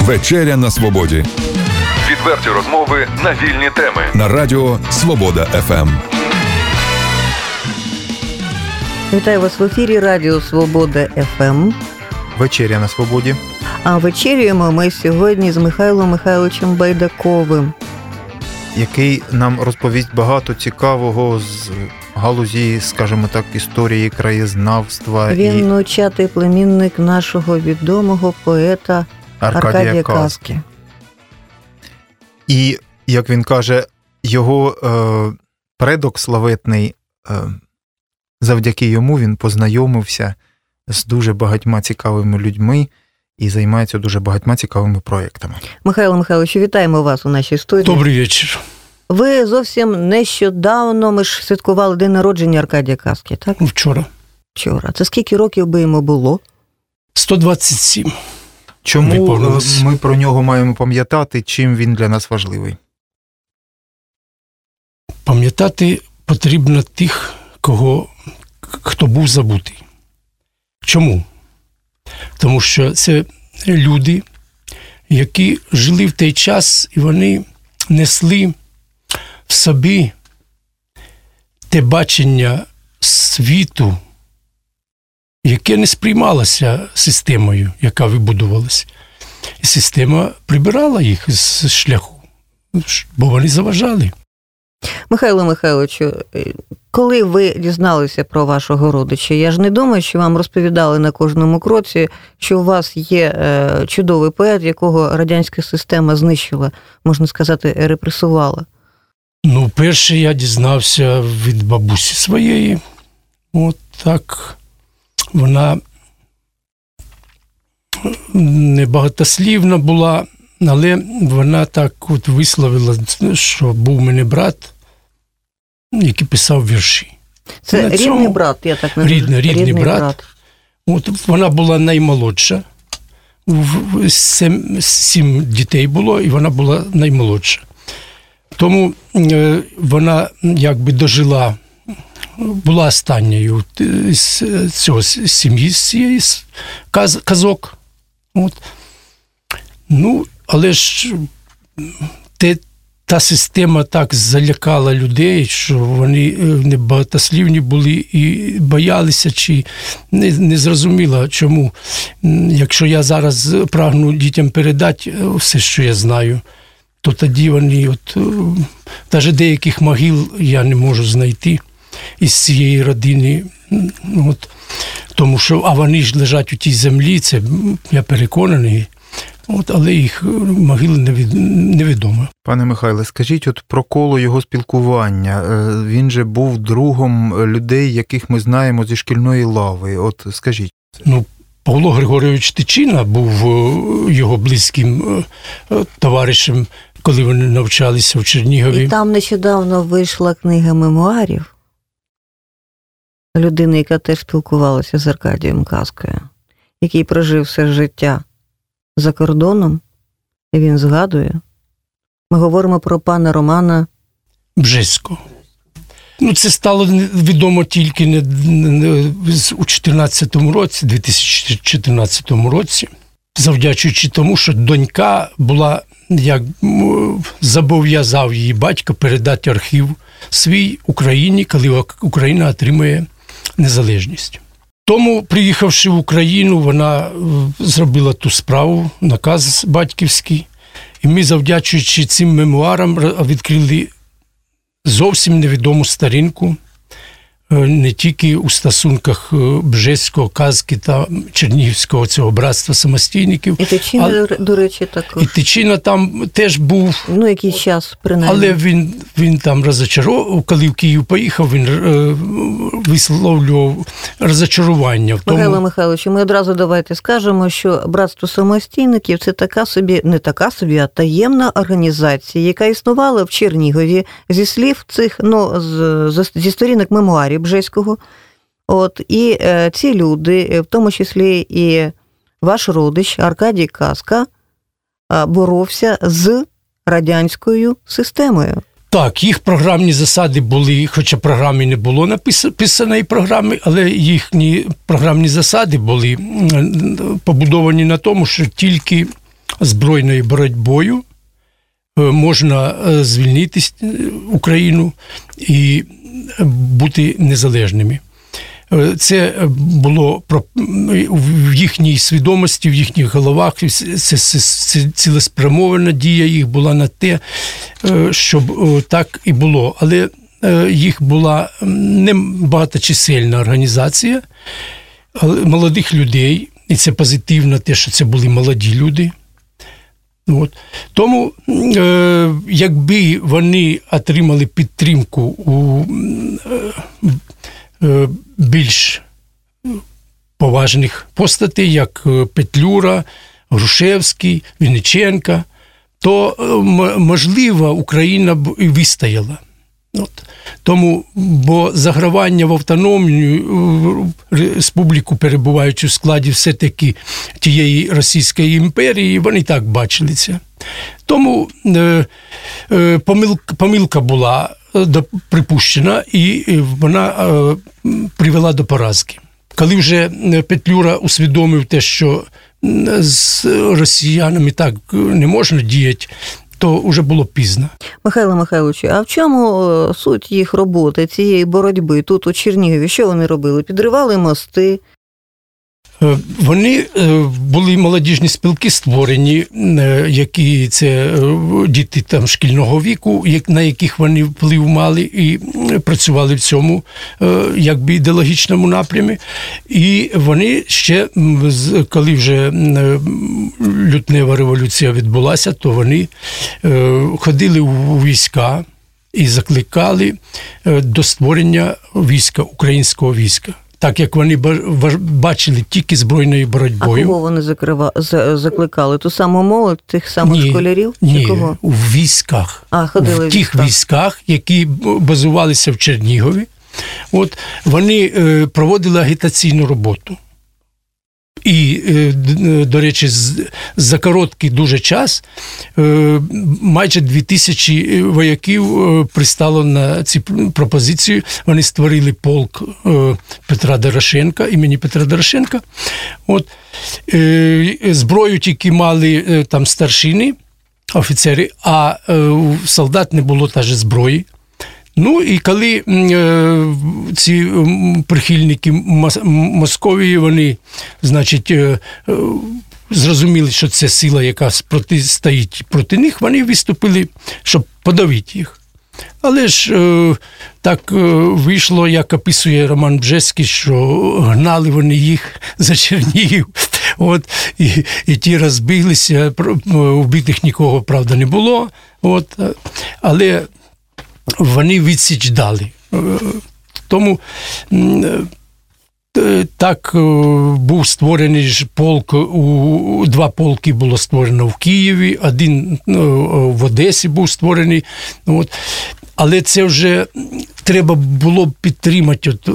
Вечеря на свободі. Відверті розмови на вільні теми на Радіо Свобода ФМ. Вітаю вас в ефірі Радіо Свобода ФМ. Вечеря на свободі. А вечерюємо ми сьогодні з Михайлом Михайловичем Байдаковим. Який нам розповість багато цікавого з галузі, скажімо так, історії краєзнавства Він і нучатий племінник нашого відомого поета Аркадія, Аркадія Казки. Казки. І як він каже, його е, предок славетний, е, завдяки йому він познайомився з дуже багатьма цікавими людьми і займається дуже багатьма цікавими проєктами. Михайло Михайлович, вітаємо вас у нашій студії. Добрий вечір. Ви зовсім нещодавно ми ж святкували день народження Аркадія Казки, так? Вчора. Вчора. Це скільки років би йому було? 127. Чому е, ми про нього маємо пам'ятати, чим він для нас важливий? Пам'ятати потрібно тих, кого, хто був забутий. Чому? Тому що це люди, які жили в той час, і вони несли в собі те бачення світу, яке не сприймалося системою, яка вибудувалася. І система прибирала їх з шляху, бо вони заважали. Михайло Михайловичу, е, коли ви дізналися про вашого родича, я ж не думаю, що вам розповідали на кожному кроці, що у вас є е, чудовий поет, якого радянська система знищила, можна сказати, репресувала. Ну, перше я дізнався від бабусі своєї. От так. Вона небагатослівна була, але вона так от висловила, що був у мене брат, який писав вірші. Це На рідний цьому- брат, я так не Рідний- рідний брат. От вона була наймолодша. Сім, сім дітей було, і вона була наймолодша. Тому е, вона якби дожила, була останньою е, з цього сім'ї, з цієї каз, казок. От. Ну, але ж те, та система так залякала людей, що вони е, небагатослівні були і боялися, чи не, не зрозуміла, чому. Якщо я зараз прагну дітям передати е, все, що я знаю, то тоді вони, от навіть деяких могил я не можу знайти із цієї родини. М, От, тому що, а вони ж лежать у тій землі, це я переконаний. От, але їх могили невід- невідомо. Пане Михайле, скажіть от про коло його спілкування. Е, Він же був другом людей, яких ми знаємо зі шкільної лави. От скажіть. Ну, Павло Григорович Тичина був е, його близьким е, товаришем, коли вони навчалися в Чернігові. І там нещодавно вийшла книга мемуарів людини, яка теж спілкувалася з Аркадієм Казкою, який прожив все життя за кордоном, і він згадує. Ми говоримо про пана Романа. Бжесько. Ну, це стало відомо тільки не, у 2014 році, 2014 році, завдячуючи тому, що донька була, як зобов'язав її батько передати архів свій Україні, коли Україна отримує незалежність. Тому, приїхавши в Україну, вона е, зробила ту справу, наказ батьківський. І ми, завдячуючи цим мемуарам, відкрили зовсім невідому сторінку е, не тільки у стосунках е, Бжеського, Казки та Чернігівського цього братства самостійників. І Тичина, А- до- речі, також. І Тичина там теж був, Ну, якийсь час, принаймні. але він, він там розочарував, коли в Київ поїхав, він е, висловлював розочарування в Михайло тому. Михайлович, ми одразу давайте скажемо, що братство самостійників це така собі, не така собі, а таємна організація, яка існувала в Чернігові зі слів цих, ну, з, з- зі сторінок мемуарів Бжеського. От, і е, ці люди, е, в тому числі і ваш родич Аркадій Каска, е, боровся з радянською системою. Так, їх програмні засади були, хоча програмі не було написаної програми, але їхні програмні засади були побудовані на тому, що тільки збройною боротьбою можна звільнити Україну і бути незалежними. Це було в їхній свідомості, в їхніх головах. Це, це цілеспрямована дія їх була на те, щоб так і було. Але їх була не багаточисельна організація молодих людей, і це позитивно, те, що це були молоді люди. От. Тому, е, якби вони отримали підтримку у е, більш поважних постатей, як Петлюра, Грушевський, Вінниченка, то можливо Україна б і вистояла. От. Тому, бо загравання в автономію республіку, перебуваючи в складі все-таки тієї Російської імперії, вони так бачили це. Тому е, е, помилка, помилка була е, припущена, і вона е, привела до поразки. Коли вже Петлюра усвідомив те, що з росіянами так не можна діяти, то вже було пізно. Михайло Михайловичу, а в чому е, суть їх роботи, цієї боротьби тут у Чернігові? Що вони робили? Підривали мости, вони е, були молодіжні спілки створені, е, які це діти там шкільного віку, на яких вони вплив мали і працювали в цьому якби ідеологічному напрямі. І вони ще, коли вже лютнева революція відбулася, то вони ходили у війська і закликали до створення війська, українського війська так як вони бачили тільки збройною боротьбою. А кого вони закрива... закликали? Ту саму молодь, тих самих ні, школярів? Ні, кого? у військах. А, ходили в тих військах. військах, які базувалися в Чернігові. От вони е, проводили агітаційну роботу. І, е, до речі, за короткий дуже час е, майже дві тисячі вояків е, пристало на ці пропозиції. Вони створили полк Петра Дорошенка, імені Петра Дорошенка. От, Зброю тільки мали там старшини, офіцери, а солдат не було теж зброї. Ну і коли е, ці прихильники Московії, вони, значить, е, е, зрозуміли, що це сила, яка протистоїть проти них, вони виступили, щоб подавити їх. Але ж е, так е, вийшло, як описує Роман Бжеський, що гнали вони їх за Чернігів. От, І і ті розбіглися, вбитих нікого, правда, не було. От, Але вони відсіч дали. Е, тому е, так е, був створений полк, у два полки було створено в Києві, один в Одесі був створений. От. Але це вже треба було б підтримати от,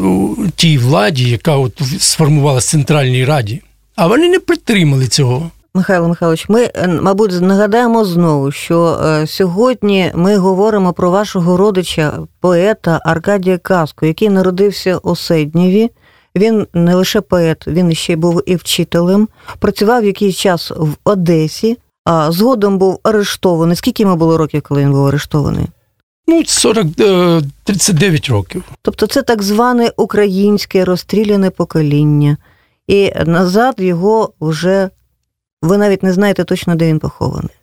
тій владі, яка от сформувалася в Центральній Раді. А вони не підтримали цього. Михайло Михайлович, ми, е, мабуть, нагадаємо знову, що е, сьогодні ми говоримо про вашого родича, поета Аркадія Каску, який народився у Седнєві. Він не лише поет, він ще був і вчителем, працював якийсь час в Одесі, а згодом був арештований. Скільки йому було років, коли він був арештований? Ну, 40, 39 е, років. Тобто це так зване українське розстріляне покоління. І назад його вже ви навіть не знаєте точно, де він похований.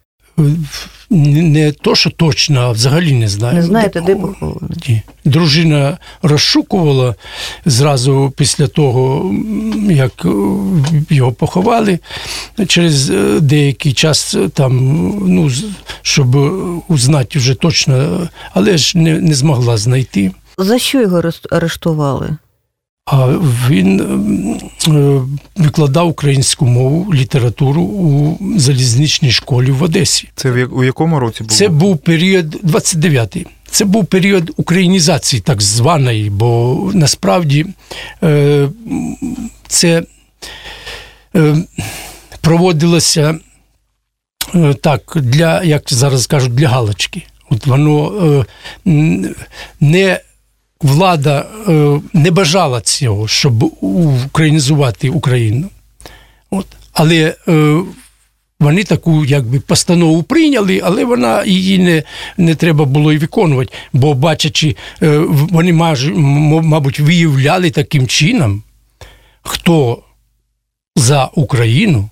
Не то, що точно, а взагалі не знаю. Не знаєте, де похований? Ні. Дружина розшукувала зразу після того, як його поховали. Через е, деякий час там, ну, щоб узнати вже точно, але ж не, не змогла знайти. За що його арештували? А він е, викладав українську мову, літературу у залізничній школі в Одесі. Це у якому році було? Це був період 29-й. Це був період українізації, так званої, бо насправді е, це е, проводилося так, для, як зараз кажуть, для галочки. От воно не влада е, не бажала цього, щоб українізувати Україну. От. Але е, Вони таку якби постанову прийняли, але вона її не не треба було і виконувати. Бо, бачачи, е, вони мабуть виявляли таким чином, хто за Україну.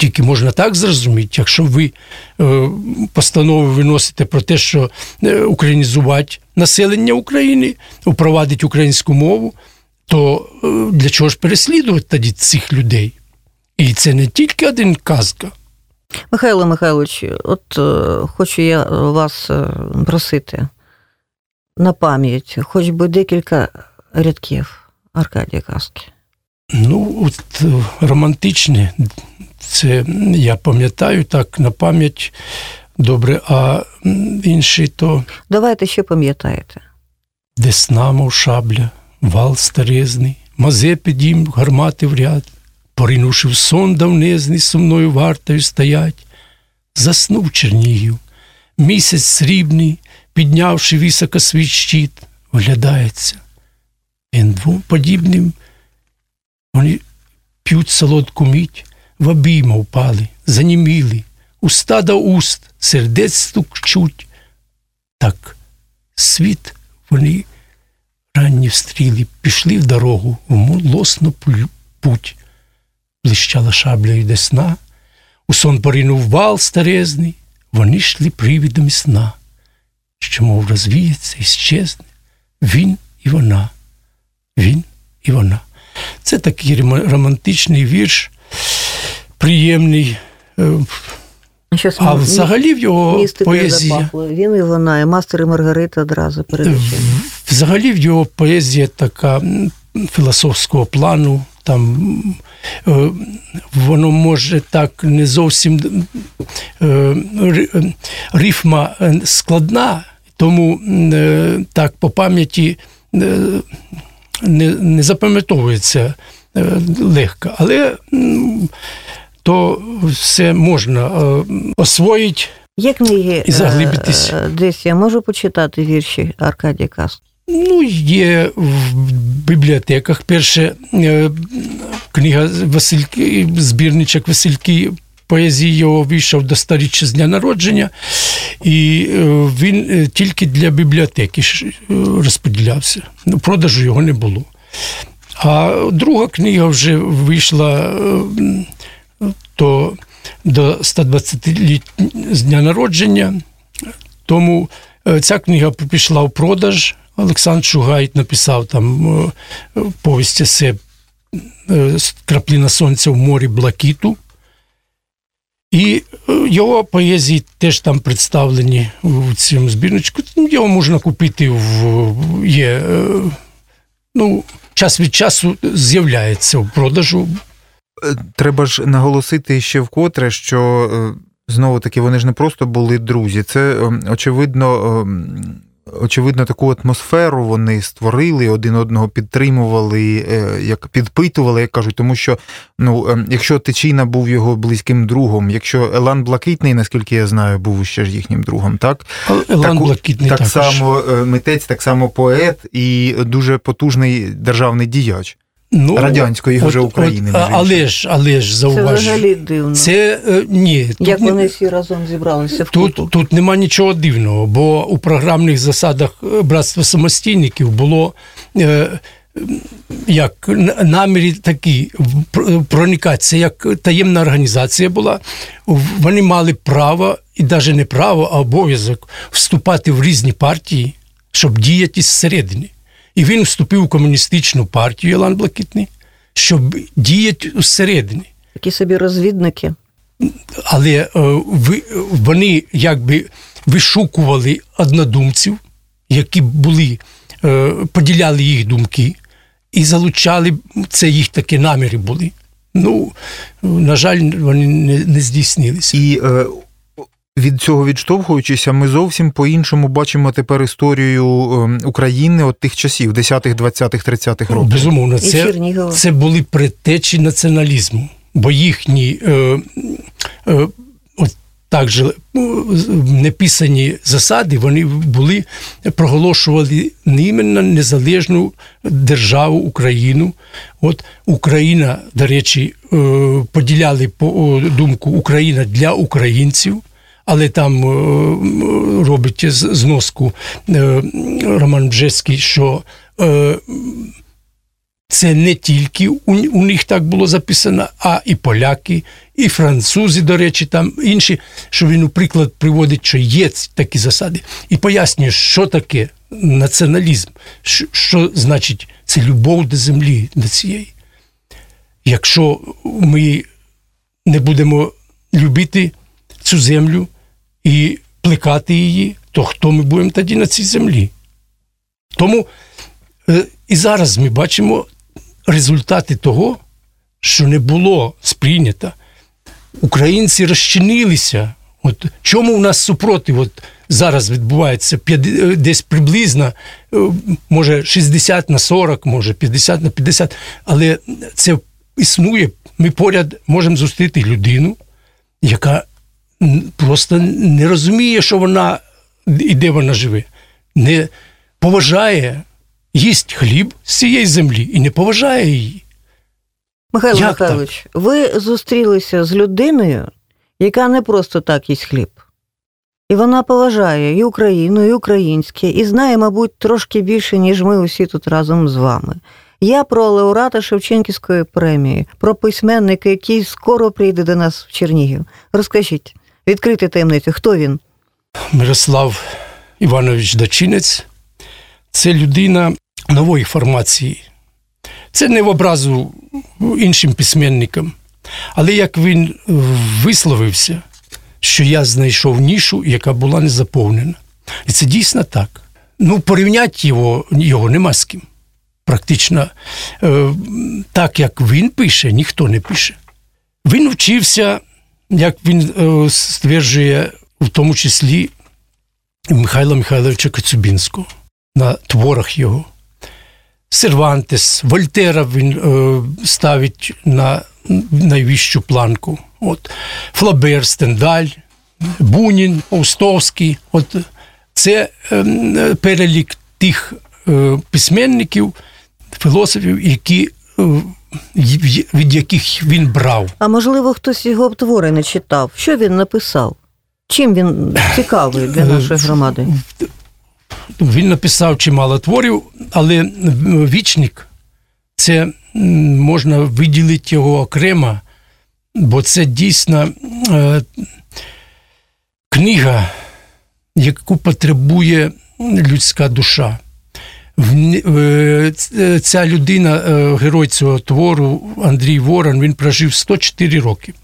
Тільки можна так зрозуміти, якщо ви е, постанови виносите про те, що е, українізувати населення України, впровадити українську мову, то е, для чого ж переслідувати тоді цих людей? І це не тільки один казка. Михайло Михайлович, от хочу я вас просити на пам'ять, хоч би декілька рядків Аркадія Казки. Ну, от романтичне, це я пам'ятаю так на пам'ять добре, а інші то. Давайте що пам'ятаєте. Десна, мов шабля, вал старезний, мазе підім, гармати в ряд, поринувши в сон давнезний, сумною вартою стоять, заснув Чернігів, місяць срібний, піднявши високо свій щит, оглядається. Він двом подібним вони п'ють солодку мідь, в обійма впали, заніміли, уста до уст, сердець стукчуть. Так світ вони ранні встріли, пішли в дорогу, в молосну путь. Блищала шабля і десна, у сон поринув вал старезний, вони йшли привідом сна, що, мов розвіється і щезне, він і вона, він і вона. Це такий романтичний вірш, приємний. Е, Щас а взагалі в його поезії. Він і вона, і мастер і Маргарита одразу передачі. Взагалі в його поезія така філософського плану. Там е, воно може так не зовсім е, рифма складна, тому так по пам'яті не не запам'ятовується легко, але то все можна е, освоїти. Є книги і заглибитись. Е, десь я можу почитати вірші Аркадія Каст? Ну, є в бібліотеках. Перша книга Васильки, збірничок Васильки поезії його вийшов до сторіччя з дня народження, і е, він е, тільки для бібліотеки е, розподілявся. Ну, Продажу його не було. А друга книга вже вийшла то до 120 літ з дня народження. Тому ця книга пішла в продаж. Олександр Шугай написав там повість есе Крапліна сонця в морі Блакіту. І е, його поезії теж там представлені в цьому збірничку. Його можна купити в є. Е, ну, час від часу з'являється в продажу. Е, треба ж наголосити ще вкотре, що знову таки вони ж не просто були друзі. Це очевидно очевидно, таку атмосферу вони створили, один одного підтримували, е, як підпитували, як кажуть, тому що ну, якщо Тичина був його близьким другом, якщо Елан Блакитний, наскільки я знаю, був ще ж їхнім другом, так Елан так, Блакитний так також. само е, митець, так само поет і дуже потужний державний діяч. Ну, Радянської от, вже України. От, але ж але ж зауваж. Це взагалі дивно. Це е, ні. Як тут, вони всі разом зібралися в тут, купу. тут нема нічого дивного, бо у програмних засадах е, братства самостійників було е, як намірі такі проникатися, як таємна організація була. Вони мали право, і навіть не право, а обов'язок вступати в різні партії, щоб діяти зсередини. І він вступив у комуністичну партію Єлан Блакитний, щоб діяти всередині. Такі собі розвідники. Але е, вони якби вишукували однодумців, які були, е, поділяли їх думки, і залучали це їх такі наміри були. Ну, на жаль, вони не, не здійснилися. І е, від цього відштовхуючися, ми зовсім по-іншому бачимо тепер історію ем, України от тих часів, 10-х, 20-х, 30-х років. Безумовно, це це були предтечі націоналізму, бо їхні е, е, от так же неписані засади вони були проголошували не іменно незалежну державу Україну. От Україна, до речі, е, поділяли по думку Україна для українців. Але там е, робить зноску е, Роман Бжеський, що е, це не тільки у, них так було записано, а і поляки, і французи, до речі, там інші, що він, у приклад, приводить, що є такі засади, і пояснює, що таке націоналізм, що, що значить це любов до землі, до цієї. Якщо ми не будемо любити цю землю і плекати її, то хто ми будемо тоді на цій землі? Тому е, і зараз ми бачимо результати того, що не було сприйнято. Українці розчинилися. От Чому у нас супротив от зараз відбувається е, десь приблизно, е, може 60 на 40, може 50 на 50, але це існує. Ми поряд можемо зустріти людину, яка просто не розуміє, що вона і де вона живе, не поважає їсть хліб з цієї землі і не поважає її. Михайло Як Михайлович, так? ви зустрілися з людиною, яка не просто так їсть хліб. І вона поважає і Україну, і українське, і знає, мабуть, трошки більше, ніж ми усі тут разом з вами. Я про лауреата Шевченківської премії, про письменника, який скоро прийде до нас в Чернігів. Розкажіть, відкрити таємницю, хто він? Мирослав Іванович Дачинець, це людина нової формації. Це не в образу іншим письменникам. Але як він висловився, що я знайшов нішу, яка була не заповнена. І це дійсно так. Ну, порівняти його його нема з ким. Практично е, так, як він пише, ніхто не пише. Він вчився, як він е, стверджує, в тому числі Михайла Михайловича Коцюбінського на творах його. Сервантес, Вольтера він е, ставить на найвищу планку. От Флабер, Стендаль, Бунін, Остовський. От Це е, перелік тих е, письменників, філософів, які. Е, від яких він брав. А можливо, хтось його твори не читав. Що він написав? Чим він цікавий для нашої громади? Він написав чимало творів, але вічник це можна виділити його окремо, бо це дійсно е, книга, яку потребує людська душа. Е, ця людина, е, герой цього твору, Андрій Ворон, він прожив 104 роки.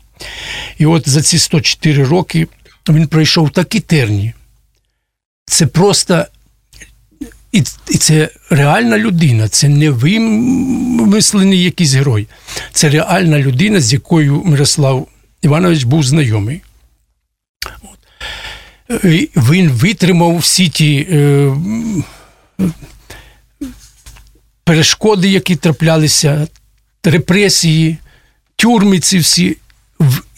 І от за ці 104 роки він пройшов такі терні. Це просто і це реальна людина, це не вимислений якийсь герой. Це реальна людина, з якою Мирослав Іванович був знайомий. От. Він витримав всі ті е, перешкоди, які траплялися, репресії, тюрми ці всі,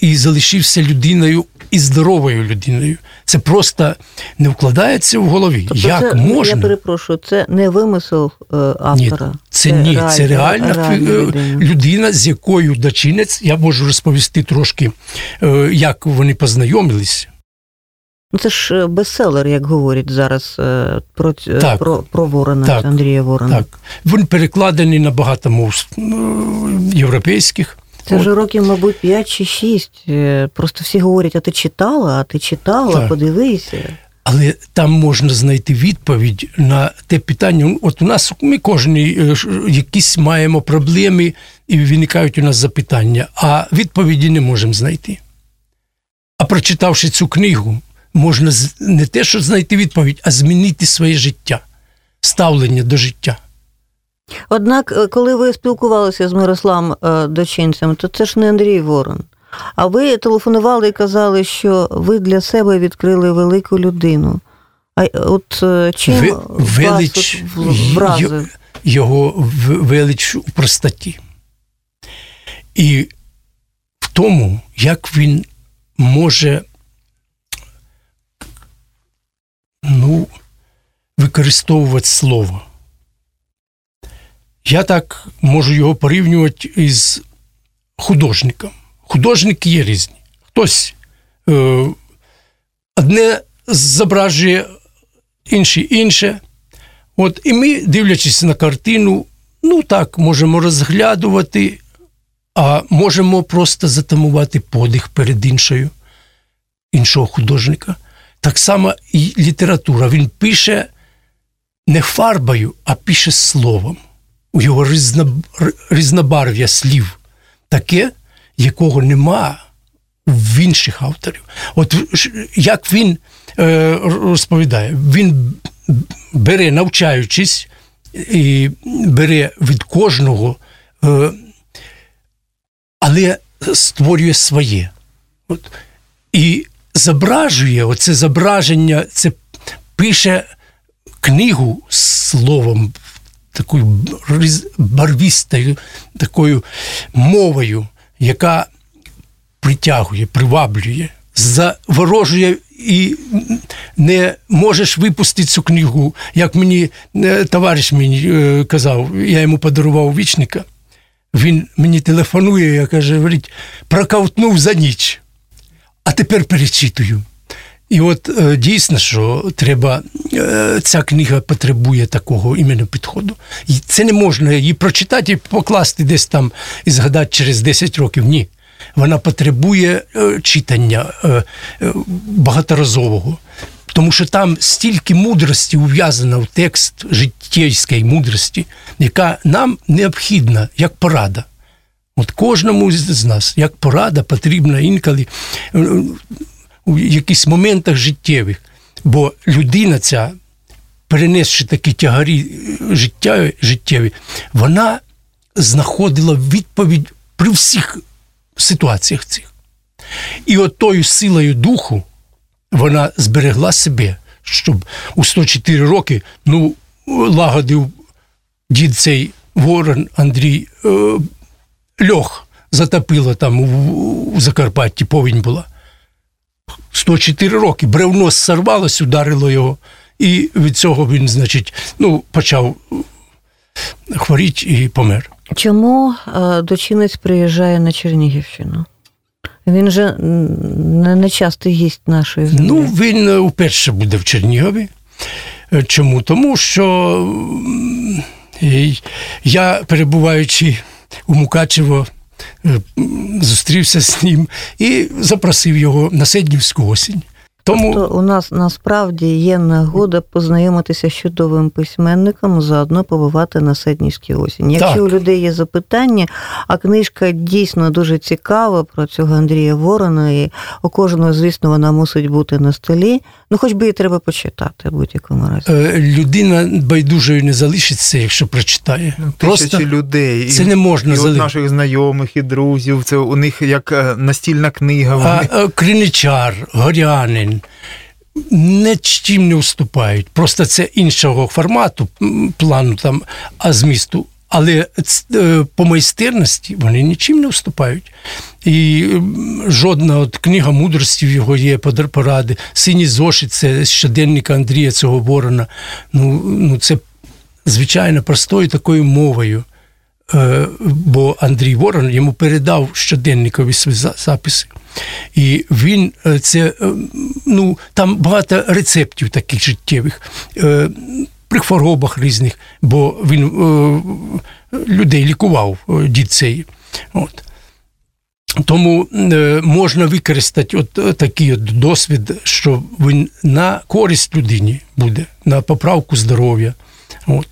і залишився людиною і здоровою людиною. Це просто не вкладається в голові. Тобто Як це, можна? Я перепрошую, це не вимисел е, автора. Ні, це, це ні, реаль, це реальна, реальна людина. людина, з якою дочинець. Я можу розповісти трошки, е, як вони познайомились. Ну, це ж е, бестселер, як говорять зараз е, про так, про, про Ворона, так, Андрія Ворона. Так. Він перекладений на багато мов європейських. Це вже років, мабуть, 5 чи 6. Е, просто всі говорять, а ти читала, а ти читала, так. подивися. Але там можна знайти відповідь на те питання. От у нас ми кожен е, якісь маємо проблеми і виникають у нас запитання, а відповіді не можемо знайти. А прочитавши цю книгу, можна не те, що знайти відповідь, а змінити своє життя, ставлення до життя. Однак, е, коли ви спілкувалися з Мирославом е, Дочинцем, то це ж не Андрій Ворон. А ви телефонували і казали, що ви для себе відкрили велику людину. А от е, чим велич вас? Його велич у простоті. І в тому, як він може ну, використовувати слово. Я так можу його порівнювати із художникам. Художники є різні. Хтось е, одне зображує, інший інше. От, І ми, дивлячись на картину, ну так, можемо розглядувати, а можемо просто затамувати подих перед іншою, іншого художника. Так само і література. Він пише не фарбою, а пише словом. У його різнобарв'я слів таке, якого нема в інших авторів. От як він е, розповідає, він бере, навчаючись, і бере від кожного, е, але створює своє. От. І зображує оце зображення, це пише книгу словом, такою барвістою, такою мовою, яка притягує, приваблює, заворожує і не можеш випустити цю книгу. Як мені е, товариш мені казав, я йому подарував вічника. Він мені телефонує, я каже, говорить, проковтнув за ніч, а тепер перечитую. І от е, дійсно, що треба, ця книга потребує такого іменно підходу. І це не можна її прочитати і покласти десь там і згадати через 10 років. Ні вона потребує е, читання е, е, багаторазового. Тому що там стільки мудрості ув'язано в текст життєйської мудрості, яка нам необхідна як порада. От кожному з нас, як порада, потрібна інколи у якихось моментах життєвих. Бо людина ця, перенесши такі тягарі життя, життєві, вона знаходила відповідь при всіх ситуаціях цих. І от тою силою духу вона зберегла себе, щоб у 104 роки ну, лагодив дід цей ворон Андрій е, льох затопило там у, Закарпатті, повінь була. 104 роки бревно сорвалось, ударило його, і від цього він, значить, ну, почав хворіти і помер. Чому е, дочинець приїжджає на Чернігівщину? Він же не частий гість нашої землі. Ну, він вперше буде в Чернігові. Е, чому? Тому що я, перебуваючи у Мукачево, е, зустрівся з ним і запросив його на Седнівську осінь. Тому тобто у нас насправді є нагода познайомитися з чудовим письменником, заодно побувати на Седнівській осінь. Якщо так. у людей є запитання, а книжка дійсно дуже цікава про цього Андрія Ворона, і у кожного, звісно, вона мусить бути на столі. Ну, хоч би її треба почитати в будь-якому разі. Е, людина байдужою не залишиться, якщо прочитає. Ну, Просто людей це і, не можна і от наших знайомих і друзів. Це у них як е, настільна книга. Вони... А, Криничар, горянин нічим не уступають. Просто це іншого формату, плану там, а змісту. Але е, по майстерності вони нічим не вступають. І жодна от книга мудрості в його є поради. Синій зошит це щоденника Андрія цього Ворона. Ну, ну Це звичайно простою такою мовою. Е, бо Андрій Ворон йому передав щоденникові записи. І він е, це, е, ну, там багато рецептів таких життєвих. При хворобах різних, бо він людей лікував дід. От. Тому можна використати от такий от досвід, що він на користь людині буде, на поправку здоров'я. От.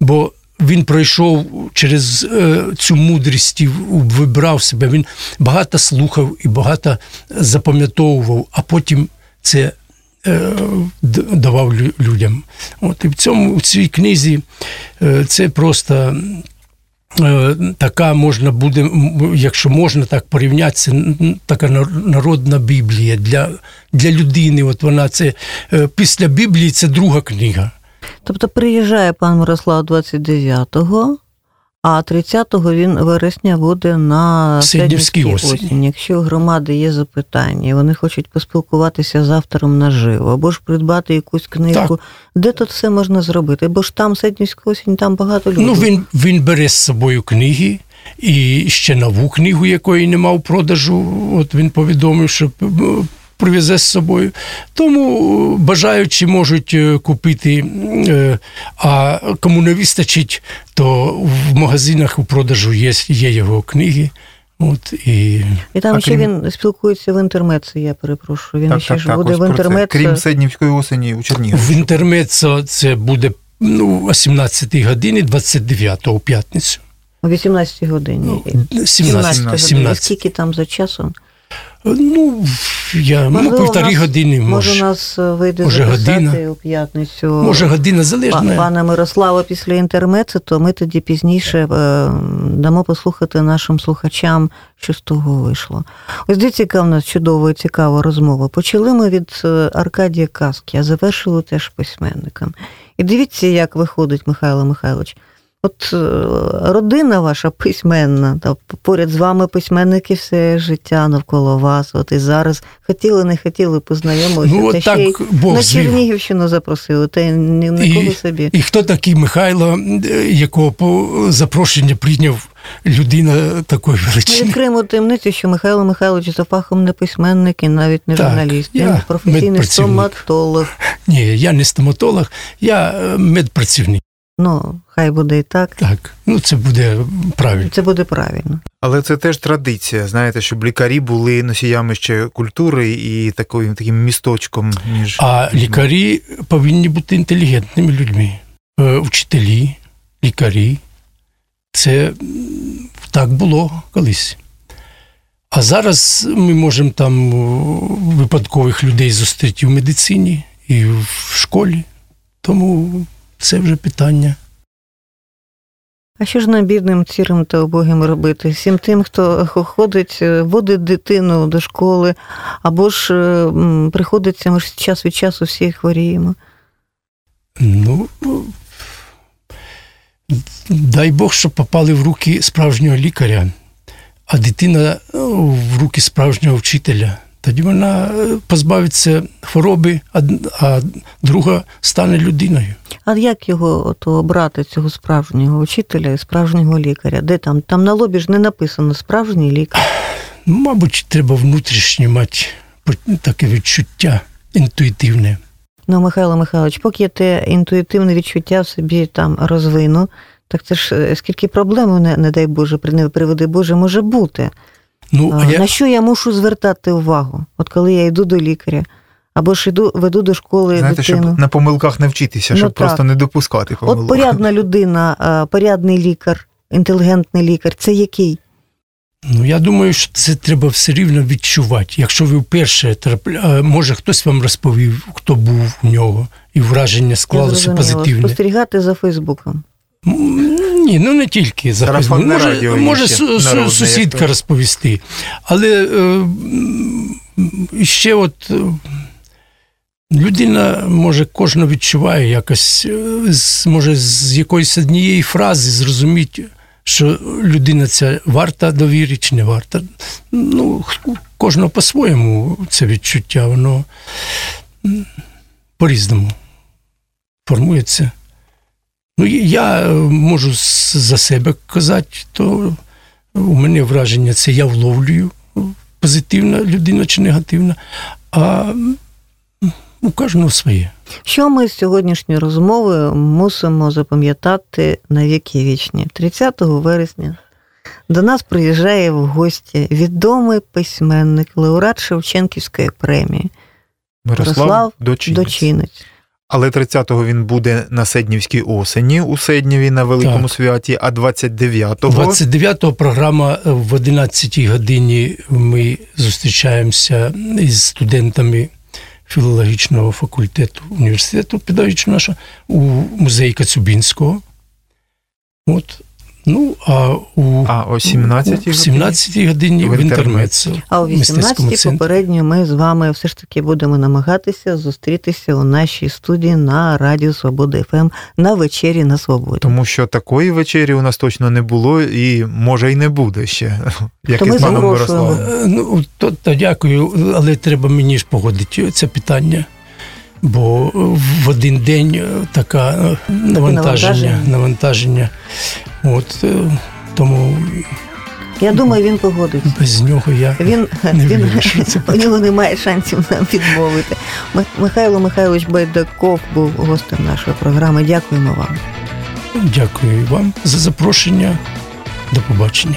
Бо він пройшов через е, цю мудрість і вибрав себе. Він багато слухав і багато запам'ятовував, а потім це е, давав людям. От І в цьому в цій книзі е, це просто. Така можна буде, якщо можна так порівняти, це така народна Біблія для для людини. От вона це після Біблії це друга книга. Тобто приїжджає пан Мирослав 29-го, а 30-го він вересня буде на Сиднівській осінь. Якщо у громади є запитання, вони хочуть поспілкуватися з автором наживо, або ж придбати якусь книгу, так. де тут все можна зробити? Бо ж там Сиднівська осінь, там багато людей. Ну він він бере з собою книги, і ще нову книгу, якої нема в продажу. От він повідомив, що привезе з собою. Тому бажаючі можуть купити, а кому не вистачить, то в магазинах у продажу є, є його книги. От, І і там а ще крім... він спілкується в інтермецо, я перепрошую. Він так, ще так, ж так, буде в інтермецо. Крім Седнівської осені у Чернігові. В інтермецо це буде ну, о 17 годині, 29 у п'ятницю. О 18 годині. 17, 17, 17. 17. Скільки там за часом? Ну, я ну, Можливо, півтори нас, години. Може, може, нас вийде може година у п'ятницю. Може, година залежна. Пана Мирослава після інтермецу, то ми тоді пізніше е, дамо послухати нашим слухачам, що з того вийшло. Ось дивіться, яка в нас чудова і цікава розмова. Почали ми від е, Аркадія Каски, а завершили теж письменником. І дивіться, як виходить Михайло Михайлович. От е, родина ваша письменна, та поряд з вами письменники все життя навколо вас. От і зараз хотіли, не хотіли познайомитися. Ну, та так ще й Бог на Чернігівщину запросили, та й ніколи і, собі. І хто такий Михайло, якого по запрошення прийняв людина такої величини? Ми відкриємо таємницю, що Михайло Михайлович за фахом не письменник і навіть не так, журналіст. Він я професійний стоматолог. Ні, я не стоматолог, я е, медпрацівник. Ну, хай буде і так. Так, ну це буде правильно. Це буде правильно. Але це теж традиція. Знаєте, щоб лікарі були носіями ще культури і такою таким місточком між а лікарі повинні бути інтелігентними людьми. Е, вчителі, лікарі. Це так було колись. А зараз ми можемо там випадкових людей зустріти в медицині і в школі. Тому це вже питання. А що ж нам бідним, цірим та убогим робити? Всім тим, хто ходить, е, водить дитину до школи, або ж е, приходиться, ми ж час від часу всі хворіємо. Ну, дай Бог, щоб попали в руки справжнього лікаря, а дитина в руки справжнього вчителя. Тоді вона е, позбавиться хвороби, а друга стане людиною. А як його ото обрати, цього справжнього вчителя і справжнього лікаря? Де там? Там на лобі ж не написано справжній лікар. Мабуть, треба внутрішнє мати таке відчуття інтуїтивне. Ну, Михайло Михайлович, поки я те інтуїтивне відчуття в собі там розвину, так це ж е, скільки проблем, не, не дай Боже, не приведи Боже, може бути. Ну, а На що я мушу звертати увагу? От коли я йду до лікаря, або ж йду, веду до школи Знаєте, дитину. щоб на помилках не вчитися, щоб ну, просто не допускати помилок. От порядна людина, порядний лікар, інтелігентний лікар це який? Ну, я думаю, що це треба все рівно відчувати. Якщо ви вперше трапля... може хтось вам розповів, хто був у нього, і враження склалося позитивне. Спостерігати за Фейсбуком. Ні, ну не тільки за Фейсбук. Може, може су- сусідка розповісти. Але е, ще от е, людина, може, кожна відчуває якось, е, може, з якоїсь однієї фрази зрозуміти, що людина ця варта довіри чи не варта. Ну, кожного по-своєму це відчуття, воно по-різному формується. Ну, я можу за себе казати, то у мене враження це я вловлюю позитивна людина чи негативна, а у кожного своє. Що ми з сьогоднішньої розмови мусимо запам'ятати на віки вічні? 30 вересня до нас приїжджає в гості відомий письменник, лауреат Шевченківської премії Мирослав, Мирослав Дочинець. Дочинець. Але 30-го він буде на Седнівській осені у Седніві на Великому Так. святі, а 29-го 29-го програма в 11-й годині ми зустрічаємося із студентами філологічного факультету університету педагогічного нашого у музеї Кацюбінського. От. Ну, а у А о 17-й у 17 годині В в інтернеті. А о в мистецькому 18-й попередньо ми з вами все ж таки будемо намагатися зустрітися у нашій студії на Радіо Свобода ФМ на вечері на свободі. Тому що такої вечері у нас точно не було і може й не буде ще, як То і ми з паном. Мирославом. Е, Ну, то, то дякую, але треба мені ж погодити це питання. Бо в один день е, така е, навантаження, навантаження. От, е, Тому Я думаю, він погодиться. без нього я Він, не він вирішу це у нього немає шансів нам відмовити. Ми- Михайло Михайлович Байдаков був гостем нашої програми. Дякуємо вам. дякую вам за запрошення. До побачення.